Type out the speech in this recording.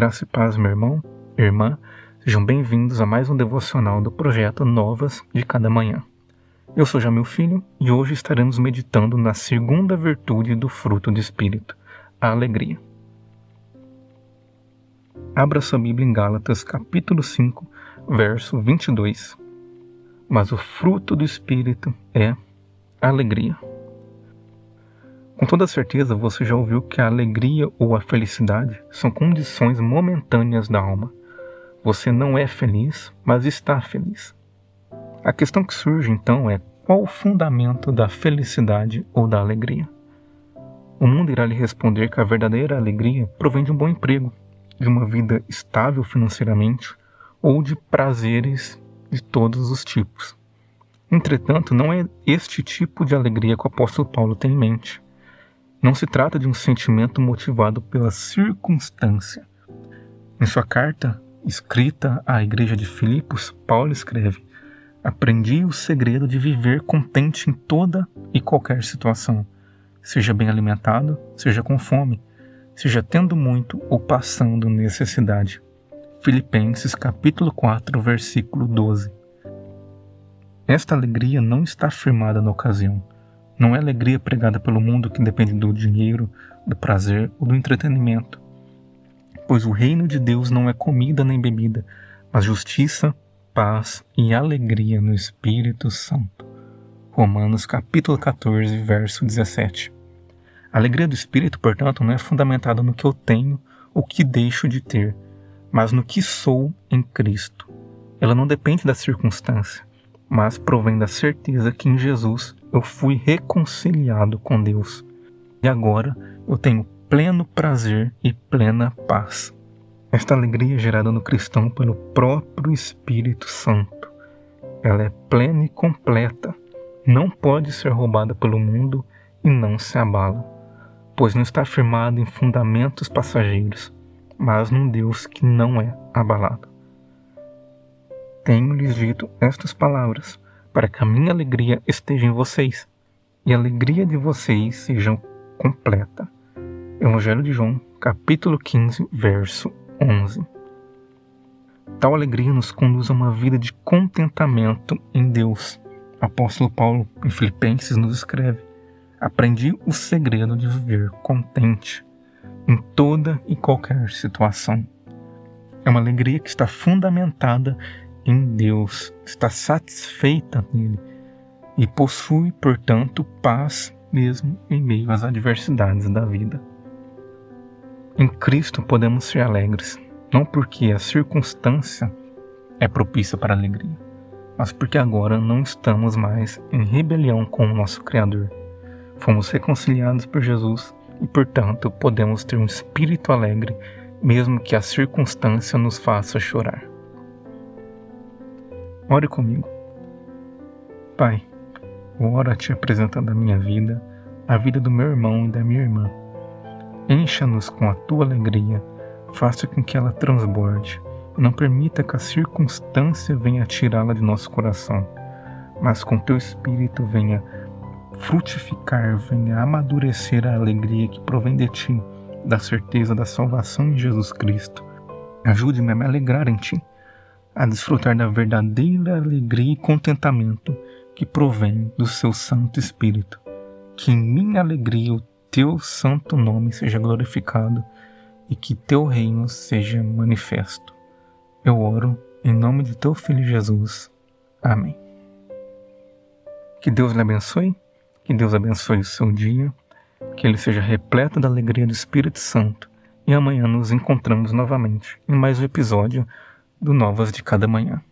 Graça e paz, meu irmão, irmã, sejam bem-vindos a mais um devocional do projeto Novas de Cada Manhã. Eu sou Jamil Filho e hoje estaremos meditando na segunda virtude do fruto do Espírito, a alegria. Abra sua Bíblia em Gálatas, capítulo 5, verso 22. Mas o fruto do Espírito é alegria. Com toda certeza você já ouviu que a alegria ou a felicidade são condições momentâneas da alma. Você não é feliz, mas está feliz. A questão que surge então é qual o fundamento da felicidade ou da alegria? O mundo irá lhe responder que a verdadeira alegria provém de um bom emprego, de uma vida estável financeiramente ou de prazeres de todos os tipos. Entretanto, não é este tipo de alegria que o apóstolo Paulo tem em mente. Não se trata de um sentimento motivado pela circunstância. Em sua carta, escrita à igreja de Filipos, Paulo escreve: Aprendi o segredo de viver contente em toda e qualquer situação, seja bem alimentado, seja com fome, seja tendo muito ou passando necessidade. Filipenses capítulo 4, versículo 12. Esta alegria não está firmada na ocasião não é alegria pregada pelo mundo que depende do dinheiro, do prazer ou do entretenimento. Pois o reino de Deus não é comida nem bebida, mas justiça, paz e alegria no Espírito Santo. Romanos capítulo 14, verso 17. A alegria do Espírito, portanto, não é fundamentada no que eu tenho ou que deixo de ter, mas no que sou em Cristo. Ela não depende da circunstância, mas provém da certeza que em Jesus eu fui reconciliado com Deus. E agora eu tenho pleno prazer e plena paz. Esta alegria é gerada no cristão pelo próprio Espírito Santo. Ela é plena e completa, não pode ser roubada pelo mundo e não se abala, pois não está firmada em fundamentos passageiros, mas num Deus que não é abalado. Tenho-lhes dito estas palavras para que a minha alegria esteja em vocês e a alegria de vocês seja completa. Evangelho de João, capítulo 15, verso 11. Tal alegria nos conduz a uma vida de contentamento em Deus. O apóstolo Paulo, em Filipenses, nos escreve: Aprendi o segredo de viver contente em toda e qualquer situação. É uma alegria que está fundamentada em Deus, está satisfeita nele e possui, portanto, paz mesmo em meio às adversidades da vida. Em Cristo podemos ser alegres, não porque a circunstância é propícia para a alegria, mas porque agora não estamos mais em rebelião com o nosso Criador. Fomos reconciliados por Jesus e, portanto, podemos ter um espírito alegre, mesmo que a circunstância nos faça chorar. Ore comigo. Pai, oro a Te apresentando a minha vida, a vida do meu irmão e da minha irmã. Encha-nos com a Tua alegria, faça com que ela transborde, e não permita que a circunstância venha tirá-la de nosso coração, mas com Teu Espírito venha frutificar, venha amadurecer a alegria que provém de Ti, da certeza da salvação em Jesus Cristo. Ajude-me a me alegrar em Ti a desfrutar da verdadeira alegria e contentamento que provém do seu Santo Espírito. Que em minha alegria o teu santo nome seja glorificado e que teu reino seja manifesto. Eu oro em nome de teu Filho Jesus. Amém. Que Deus lhe abençoe, que Deus abençoe o seu dia, que ele seja repleto da alegria do Espírito Santo e amanhã nos encontramos novamente em mais um episódio do Novas de Cada Manhã.